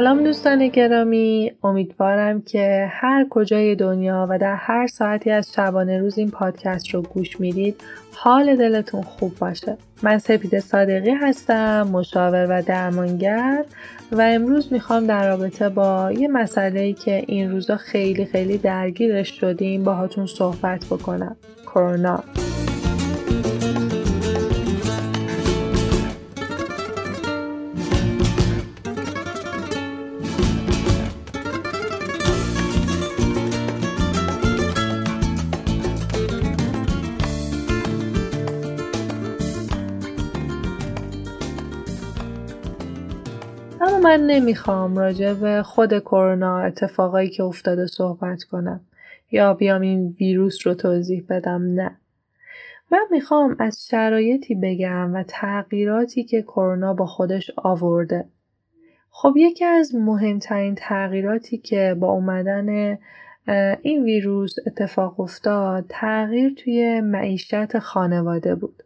سلام دوستان گرامی. امیدوارم که هر کجای دنیا و در هر ساعتی از شبانه روز این پادکست رو گوش می‌دید حال دلتون خوب باشه. من سپید صادقی هستم مشاور و درمانگر و امروز می‌خوام در رابطه با یه مسئله که این روزا خیلی خیلی درگیرش شدیم باهاتون صحبت بکنم. کرونا. من نمی‌خوام راجع به خود کرونا اتفاقایی که افتاده صحبت کنم. یا بیام این ویروس رو توضیح بدم نه. من می‌خوام از شرایطی بگم و تغییراتی که کرونا با خودش آورده. خب یکی از مهمترین تغییراتی که با اومدن این ویروس اتفاق افتاد تغییر توی معیشت خانواده بود.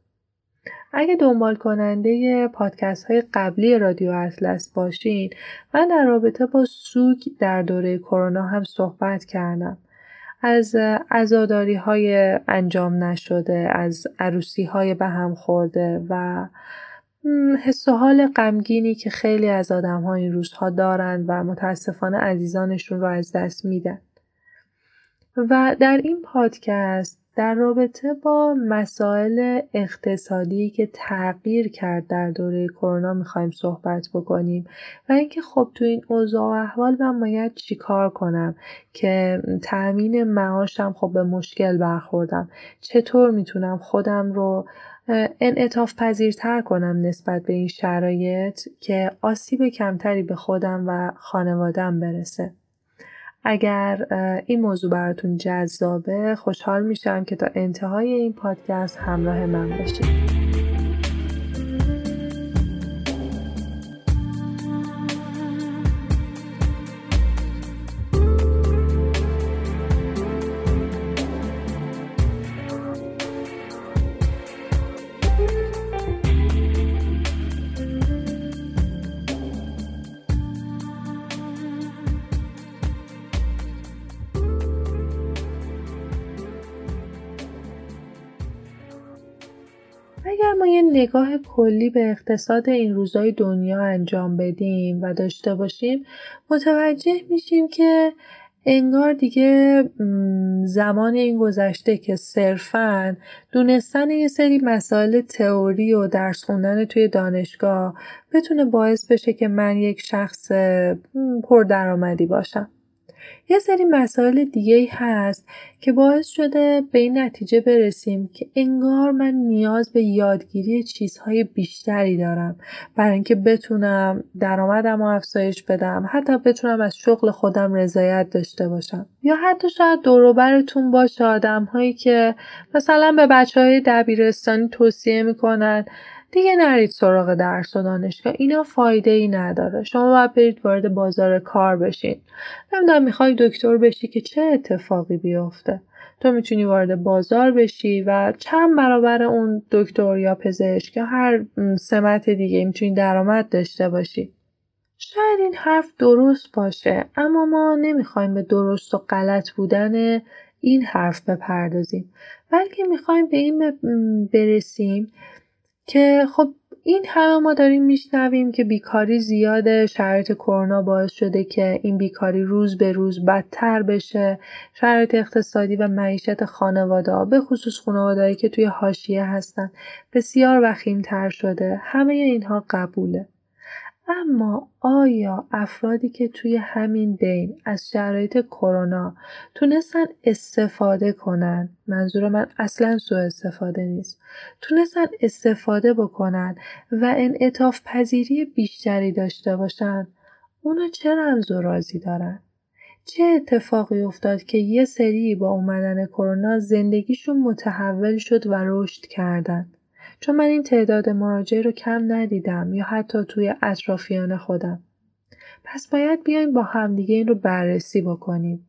اگه دنبال کننده پادکست های قبلی رادیو اطلس باشین من در رابطه با سوگ در دوره کرونا هم صحبت کردم. از ازاداری های انجام نشده از عروسی های به هم خورده و حس و حال غمگینی که خیلی از آدم ها این روزها دارند و متاسفانه عزیزانشون رو از دست میدن. و در این پادکست در رابطه با مسائل اقتصادی که تغییر کرد در دوره کرونا می‌خوایم صحبت بکنیم و اینکه خب تو این اوضاع و احوال من باید چیکار کنم که تأمین معاشم خب به مشکل برخوردم. چطور می‌تونم خودم رو انعطاف پذیرتر کنم نسبت به این شرایط که آسیب کمتری به خودم و خانوادم برسه؟ اگر این موضوع براتون جذابه خوشحال میشم که تا انتهای این پادکست همراه من باشید. اگر ما یه نگاه کلی به اقتصاد این روزای دنیا انجام بدیم و داشته باشیم متوجه میشیم که انگار دیگه زمان این گذشته که صرفا دونستن یه سری مسائل تئوری و درس خوندن توی دانشگاه بتونه باعث بشه که من یک شخص پردرآمدی باشم. یه سری مسائل دیگه هست که باعث شده به این نتیجه برسیم که انگار من نیاز به یادگیری چیزهای بیشتری دارم. برای اینکه بتونم درآمدم رو افزایش بدم حتی بتونم از شغل خودم رضایت داشته باشم. یا حتی شاید دوروبرتون باشه آدم هایی که مثلا به بچه های دبیرستانی توصیه می‌کنن دیگه نرید سراغ درس و دانشگاه. اینا فایده ای نداره. شما باید برید وارد بازار کار بشین. نمی‌دونم می‌خوای دکتر بشی که چه اتفاقی بیفته؟ تو می‌تونی وارد بازار بشی و چند برابر اون دکتر یا پزشک یا هر سمت دیگه می‌تونی درآمد داشته باشی. شاید این حرف درست باشه اما ما نمی‌خوایم به درست و غلط بودن این حرف بپردازیم. بلکه می‌خوایم به این برسیم که خب این همه ما داریم میشنویم که بیکاری زیاده شرایط کرونا باعث شده که این بیکاری روز به روز بدتر بشه شرایط اقتصادی و معیشت خانواده به خصوص خانوادهایی که توی حاشیه هستن بسیار وخیمتر شده. همه اینها قبوله. اما آیا افرادی که توی همین بین از شرایط کرونا تونستن استفاده کنن؟ منظور من اصلا سوء استفاده نیست. تونستن استفاده بکنن و انعطاف پذیری بیشتری داشته باشن. اونا چه رمز و رازی دارن؟ چه اتفاقی افتاد که یه سری با اومدن کرونا زندگیشون متحول شد و رشد کردن؟ چون من این تعداد مراجعه رو کم ندیدم یا حتی توی اطرافیان خودم. پس باید بیایم با همدیگه این رو بررسی بکنیم.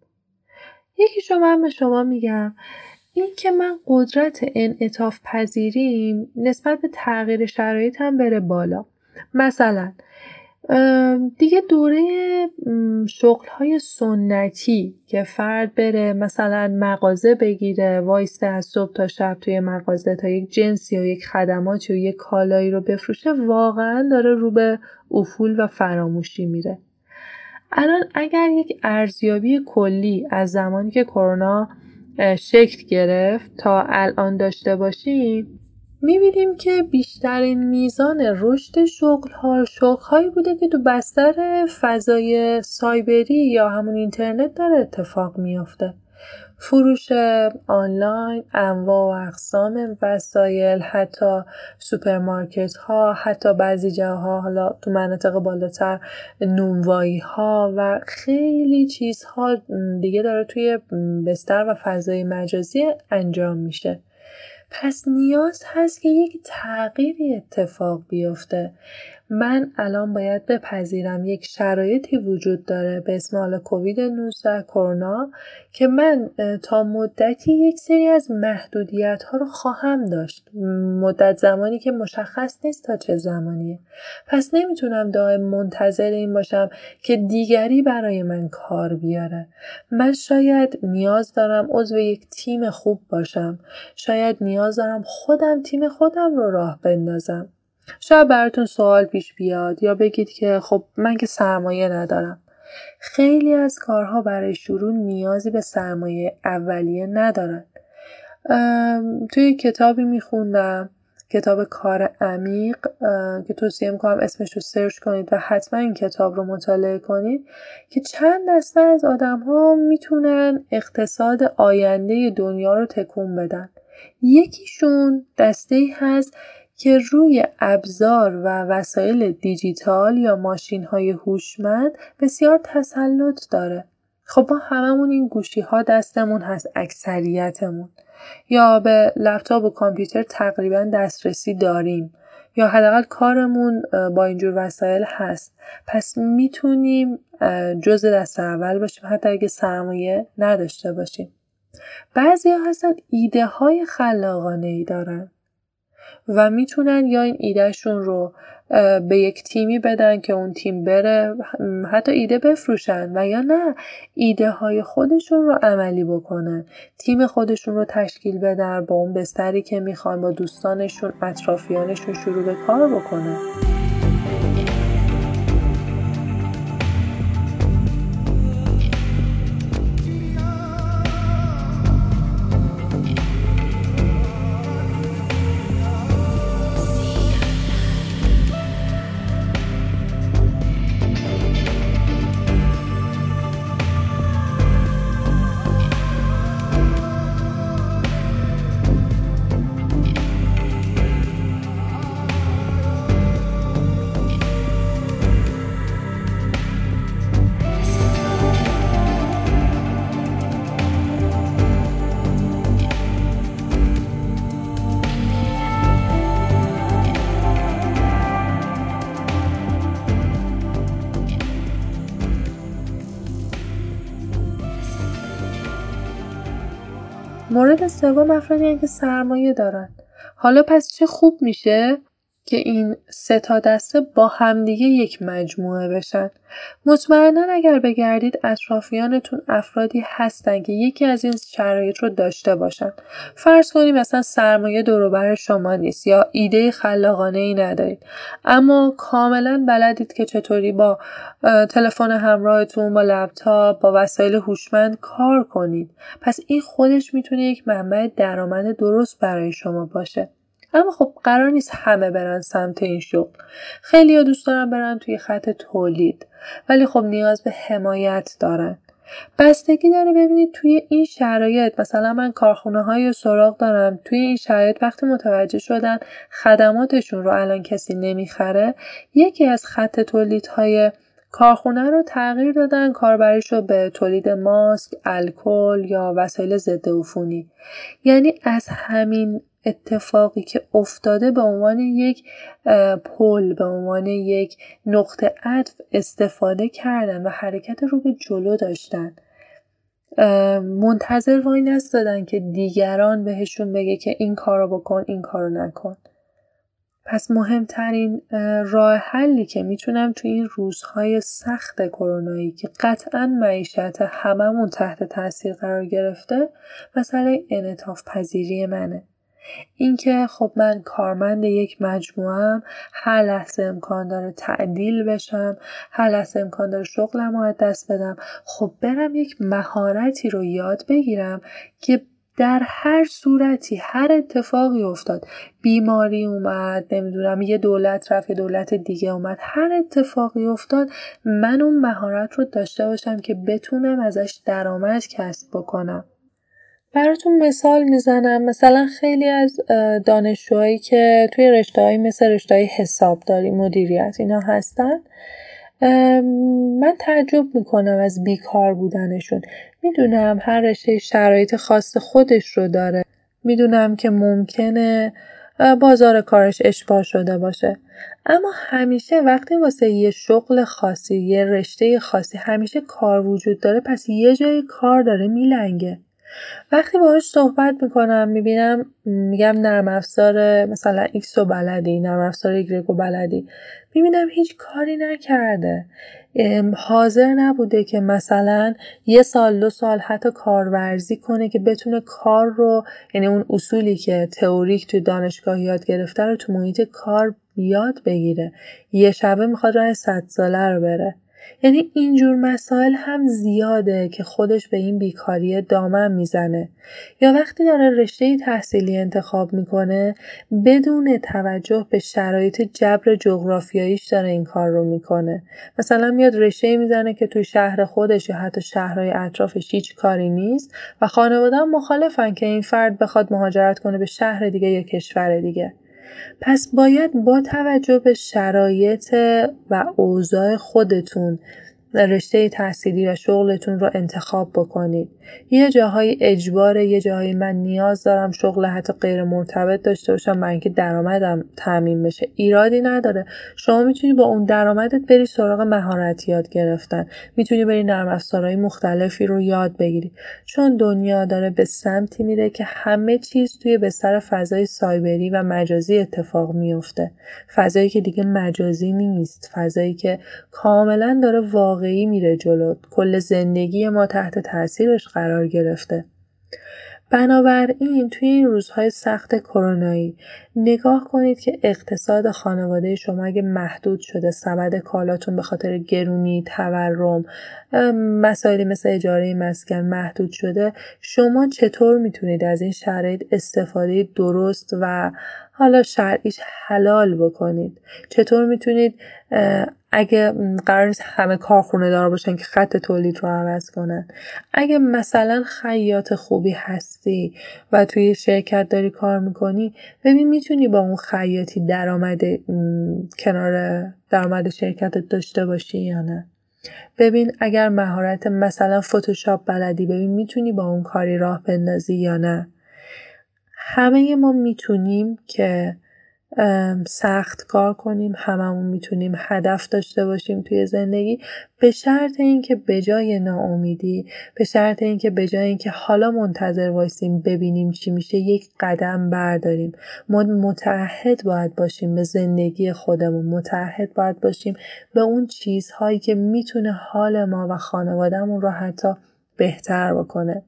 یکی شما به شما میگم این که من قدرت انعطاف پذیریم نسبت به تغییر شرایط هم بره بالا. مثلا دیگه دوره شغل های سنتی که فرد بره مثلا مغازه بگیره وایسته از صبح تا شب توی مغازه تا یک جنسی و یک خدماتی و یک کالایی رو بفروشه واقعا داره رو به افول و فراموشی میره. الان اگر یک ارزیابی کلی از زمانی که کرونا شکل گرفت تا الان داشته باشیم می‌بینیم که بیشترین میزان رشد شغل ها شغل هایی بوده که تو بستر فضای سایبری یا همون اینترنت داره اتفاق میافته. فروش آنلاین انواع و اقسام وسایل حتی سوپرمارکت ها حتی بعضی جاها حالا تو مناطق بالاتر نونوایی ها و خیلی چیزها دیگه داره توی بستر و فضای مجازی انجام میشه. پس نیاز هست که یک تغییری اتفاق بیفته. من الان باید بپذیرم یک شرایطی وجود داره به اسم حالا کووید 19 کرونا که من تا مدتی یک سری از محدودیت ها رو خواهم داشت. مدت زمانی که مشخص نیست تا چه زمانیه. پس نمی‌تونم دائم منتظر این باشم که دیگری برای من کار بیاره. من شاید نیاز دارم عضو یک تیم خوب باشم. شاید نیاز دارم خودم تیم خودم رو راه بندازم. شاید براتون سوال پیش بیاد یا بگید که خب من که سرمایه ندارم. خیلی از کارها برای شروع نیازی به سرمایه اولیه ندارن. توی کتابی میخوندم کتاب کار عمیق که توصیه می‌کنم اسمش رو سرچ کنید و حتما این کتاب رو مطالعه کنید که چند دسته از آدم ها می‌تونن اقتصاد آینده دنیا رو تکون بدن. یکیشون دسته ای هست که روی ابزار و وسایل دیجیتال یا ماشین های هوشمند بسیار تسلط داره. خب ما هممون این گوشی ها دستمون هست اکثریتمون. یا به لپتاپ و کامپیوتر تقریبا دسترسی داریم. یا حداقل کارمون با اینجور وسایل هست. پس می‌تونیم جز دست اول باشیم حتی اگه سرمایه نداشته باشیم. بعضی ها هستن ایده های خلاقانه ای دارن. و می‌تونن یا این ایدهشون رو به یک تیمی بدن که اون تیم بره حتی ایده بفروشن و یا نه ایده های خودشون رو عملی بکنن. تیم خودشون رو تشکیل بدن با اون بستری که می‌خوان با دوستانشون اطرافیانشون شروع به کار بکنن. مورد سوم افرادی که سرمایه دارن. حالا پس چه خوب میشه؟ که این سه تا دسته با همدیگه یک مجموعه بشن. مطمئنا اگر بگردید اطرافیانتون افرادی هستن که یکی از این شرایط رو داشته باشن. فرض کنیم مثلا سرمایه دوروبر شما نیست یا ایده خلاقانه ای ندارید. اما کاملا بلدید که چطوری با تلفن همراهتون با لپتاپ با وسایل هوشمند کار کنید. پس این خودش می‌تونه یک منبع درآمد درست برای شما باشه. اما خب قرار نیست همه برن سمت این شغل. خیلی ها دوست دارن برن توی خط تولید ولی خب نیاز به حمایت دارن. بستگی داره ببینید توی این شرایط مثلا من کارخونه های سراغ دارم توی این شرایط وقتی متوجه شدن خدماتشون رو الان کسی نمی‌خره یکی از خط تولیدهای کارخونه رو تغییر دادن کاربریش رو به تولید ماسک، الکل یا وسایل ضد عفونی یعنی از همین اتفاقی که افتاده به عنوان یک پل به عنوان یک نقطه عطف استفاده کردن و حرکت رو به جلو داشتن. منتظر وای نستادن که دیگران بهشون بگه که این کارو بکن این کارو نکن. پس مهمترین راه حلی که می‌تونم تو این روزهای سخت کرونایی که قطعا معیشت هممون تحت تاثیر قرار گرفته مسئله انعطاف پذیری منه. اینکه خب من کارمند یک مجموعه هر لحظه امکان داره تعدیل بشم هر لحظه امکان داره شغلم رو دست بدم خب برم یک مهارتی رو یاد بگیرم که در هر صورتی هر اتفاقی افتاد بیماری اومد نمی‌دونم یه دولت رفت یه دولت دیگه اومد هر اتفاقی افتاد من اون مهارت رو داشته باشم که بتونم ازش درآمد کسب بکنم. براتون مثال می‌زنم. مثلا خیلی از دانشجوهایی که توی رشته مثل رشته حسابداری مدیریت اینا هستن من تعجب می‌کنم از بیکار بودنشون. می‌دونم هر رشته شرایط خاص خودش رو داره. می‌دونم که ممکنه بازار کارش اشباع شده باشه. اما همیشه وقتی واسه یه شغل خاصی یه رشته خاصی همیشه کار وجود داره پس یه جای کار داره میلنگه. وقتی باهاش صحبت می‌کنم می‌بینم میگم نرم افزار مثلا ایکس و بلدی نرم افزار ایگرگ و بلدی. می‌بینم هیچ کاری نکرده. حاضر نبوده که مثلا یه سال دو سال حتی کارورزی کنه که بتونه کار رو یعنی اون اصولی که تئوریک توی دانشگاه یاد گرفته رو تو محیط کار یاد بگیره. یه شبه می‌خواد راه صد ساله رو بره. یعنی اینجور مسائل هم زیاده که خودش به این بیکاری دامن می‌زنه. یا وقتی داره رشته تحصیلی انتخاب می‌کنه بدون توجه به شرایط جبر جغرافیاییش داره این کار رو می‌کنه. مثلا میاد رشته می‌زنه که توی شهر خودش یا حتی شهرهای اطرافش هیچ کاری نیست و خانواده مخالفن که این فرد بخواد مهاجرت کنه به شهر دیگه یا کشور دیگه. پس باید با توجه به شرایط و اوضاع خودتون رشته تحصیلی و شغلتون رو انتخاب بکنید. یه جاهای اجباره یه جاهایی من نیاز دارم شغل حتی غیر مرتبط داشته باشم من اینکه درآمدم تعمین بشه. ایرادی نداره. شما می‌تونی با اون درآمدت بری سراغ مهارت یاد گرفتن. می‌تونی بری نرم افزارهای مختلفی رو یاد بگیری. چون دنیا داره به سمتی میره که همه چیز توی بستر فضای سایبری و مجازی اتفاق میفته فضایی که دیگه مجازی نیست. فضایی که کاملا داره واقعی میره جلو کل زندگی ما تحت تاثیرش قرار گرفته. بنابراین توی این روزهای سخت کرونایی نگاه کنید که اقتصاد خانواده شما اگه محدود شده سبد کالاتون به خاطر گرونی تورم مسائلی مثل اجاره مسکن محدود شده شما چطور می‌تونید از این شرایط استفاده درست و حالا شرعیش حلال بکنید چطور می‌تونید اگه قرار نیست همه کارخونه دار باشن که خط تولید رو عوض کنن. اگه مثلا خیاط خوبی هستی و توی شرکت داری کار می‌کنی ببین می‌تونی با اون خیاطی درآمد کنار درآمد شرکتت داشته باشی یا نه. ببین اگر مهارت مثلا فتوشاپ بلدی ببین می‌تونی با اون کاری راه بندازی یا نه. همه ما می‌تونیم که سخت کار کنیم هممون می‌تونیم هدف داشته باشیم توی زندگی. به شرط اینکه به جای ناامیدی به شرط اینکه به جای اینکه حالا منتظر وایسیم ببینیم چی میشه یک قدم برداریم. ما متعهد باید باشیم به زندگی خودمون متعهد باید باشیم به اون چیزهایی که می‌تونه حال ما و خانوادهمون رو حتی بهتر بکنه.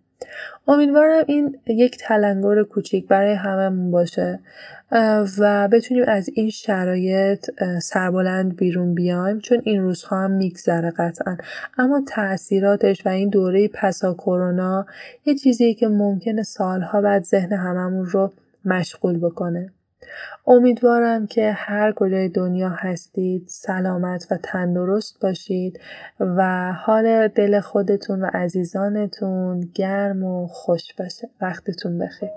امیدوارم این یک تلنگر کوچیک برای هممون باشه و بتونیم از این شرایط سربلند بیرون بیایم چون این روزها هم میگذره قطعا. اما تاثیراتش و این دوره پسا کرونا یه چیزی که ممکنه سالها بعد ذهن هممون رو مشغول بکنه. امیدوارم که هر کجای دنیا هستید سلامت و تندرست باشید و حال دل خودتون و عزیزانتون گرم و خوش باشه. وقتتون بخیر.